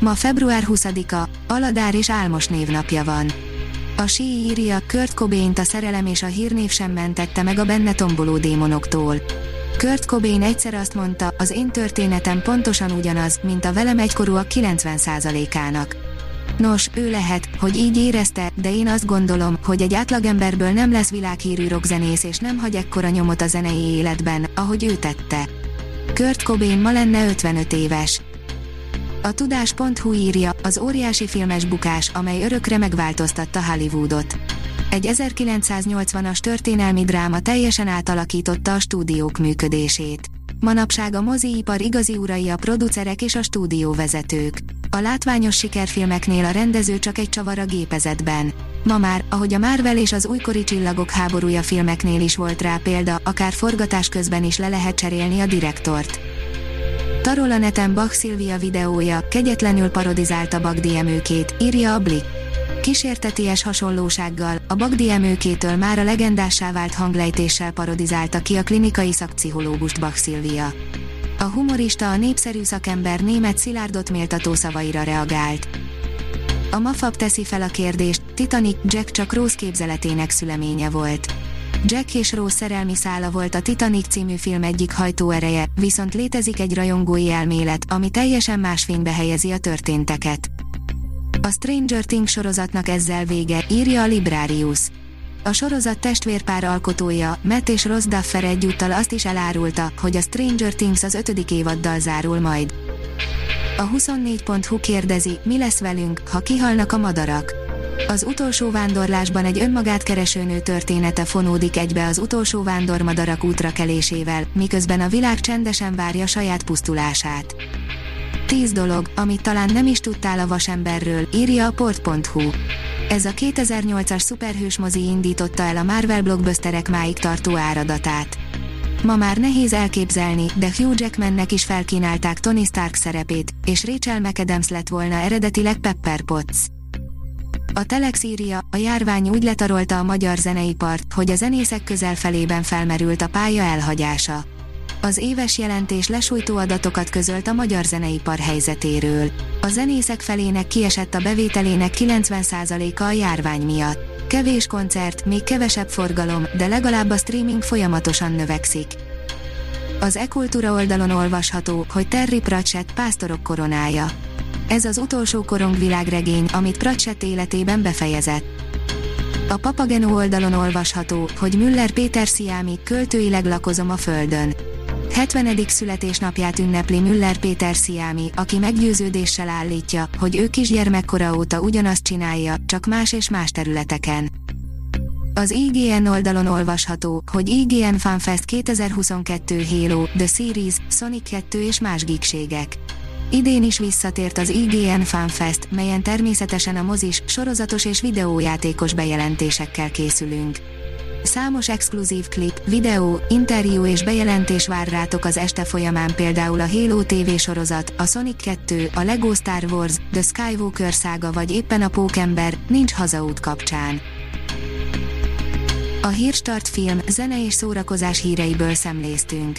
Ma február 20-a, Aladár és Álmos névnapja van. A sí írja, Kurt cobain a szerelem és a hírnév sem mentette meg a benne tomboló démonoktól. Kurt Cobain egyszer azt mondta, az én történetem pontosan ugyanaz, mint a velem egykorúak 90%-ának. Nos, ő lehet, hogy így érezte, de én azt gondolom, hogy egy átlagemberből nem lesz világhírű rockzenész és nem hagy ekkora nyomot a zenei életben, ahogy ő tette. Kurt Cobain ma lenne 55 éves. A tudás.hu írja, az óriási filmes bukás, amely örökre megváltoztatta Hollywoodot. Egy 1980-as történelmi dráma teljesen átalakította a stúdiók működését. Manapság a moziipar igazi urai a producerek és a stúdióvezetők. A látványos sikerfilmeknél a rendező csak egy csavar a gépezetben. Ma már, ahogy a Marvel és az újkori csillagok háborúja filmeknél is volt rá példa, akár forgatás közben is le lehet cserélni a direktort. Tarol a neten Bach Szilvia videója, kegyetlenül parodizálta Bagdi emőkét, írja a Blik. Kísérteties hasonlósággal, a Bagdi már a legendássá vált hanglejtéssel parodizálta ki a klinikai szakpszichológust Bach Szilvia. A humorista a népszerű szakember német Szilárdot méltató szavaira reagált. A Mafab teszi fel a kérdést, Titanic Jack csak Rose képzeletének szüleménye volt. Jack és Rose szerelmi szála volt a Titanic című film egyik hajtóereje, viszont létezik egy rajongói elmélet, ami teljesen más fénybe helyezi a történteket. A Stranger Things sorozatnak ezzel vége, írja a Librarius. A sorozat testvérpár alkotója, Matt és Ross Duffer egyúttal azt is elárulta, hogy a Stranger Things az ötödik évaddal zárul majd. A 24.hu kérdezi, mi lesz velünk, ha kihalnak a madarak. Az utolsó vándorlásban egy önmagát kereső nő története fonódik egybe az utolsó vándormadarak útrakelésével, miközben a világ csendesen várja saját pusztulását. Tíz dolog, amit talán nem is tudtál a vasemberről, írja a port.hu. Ez a 2008-as szuperhős mozi indította el a Marvel blockbusterek máig tartó áradatát. Ma már nehéz elképzelni, de Hugh Jackmannek is felkínálták Tony Stark szerepét, és Rachel McAdams lett volna eredetileg Pepper Potts. A Telex írja, a járvány úgy letarolta a magyar zeneipart, hogy a zenészek közel felében felmerült a pálya elhagyása. Az éves jelentés lesújtó adatokat közölt a magyar zeneipar helyzetéről. A zenészek felének kiesett a bevételének 90%-a a járvány miatt. Kevés koncert, még kevesebb forgalom, de legalább a streaming folyamatosan növekszik. Az e-kultúra oldalon olvasható, hogy Terry Pratchett pásztorok koronája ez az utolsó korong világregény, amit Pratchett életében befejezett. A Papageno oldalon olvasható, hogy Müller Péter Sziámi költőileg lakozom a Földön. 70. születésnapját ünnepli Müller Péter Sziámi, aki meggyőződéssel állítja, hogy ő kisgyermekkora óta ugyanazt csinálja, csak más és más területeken. Az IGN oldalon olvasható, hogy IGN FanFest 2022 Halo, The Series, Sonic 2 és más gígségek. Idén is visszatért az IGN FanFest, melyen természetesen a mozis, sorozatos és videójátékos bejelentésekkel készülünk. Számos exkluzív klip, videó, interjú és bejelentés vár rátok az este folyamán például a Halo TV sorozat, a Sonic 2, a Lego Star Wars, The Skywalker szága vagy éppen a Pókember, nincs hazaút kapcsán. A Hírstart film, zene és szórakozás híreiből szemléztünk.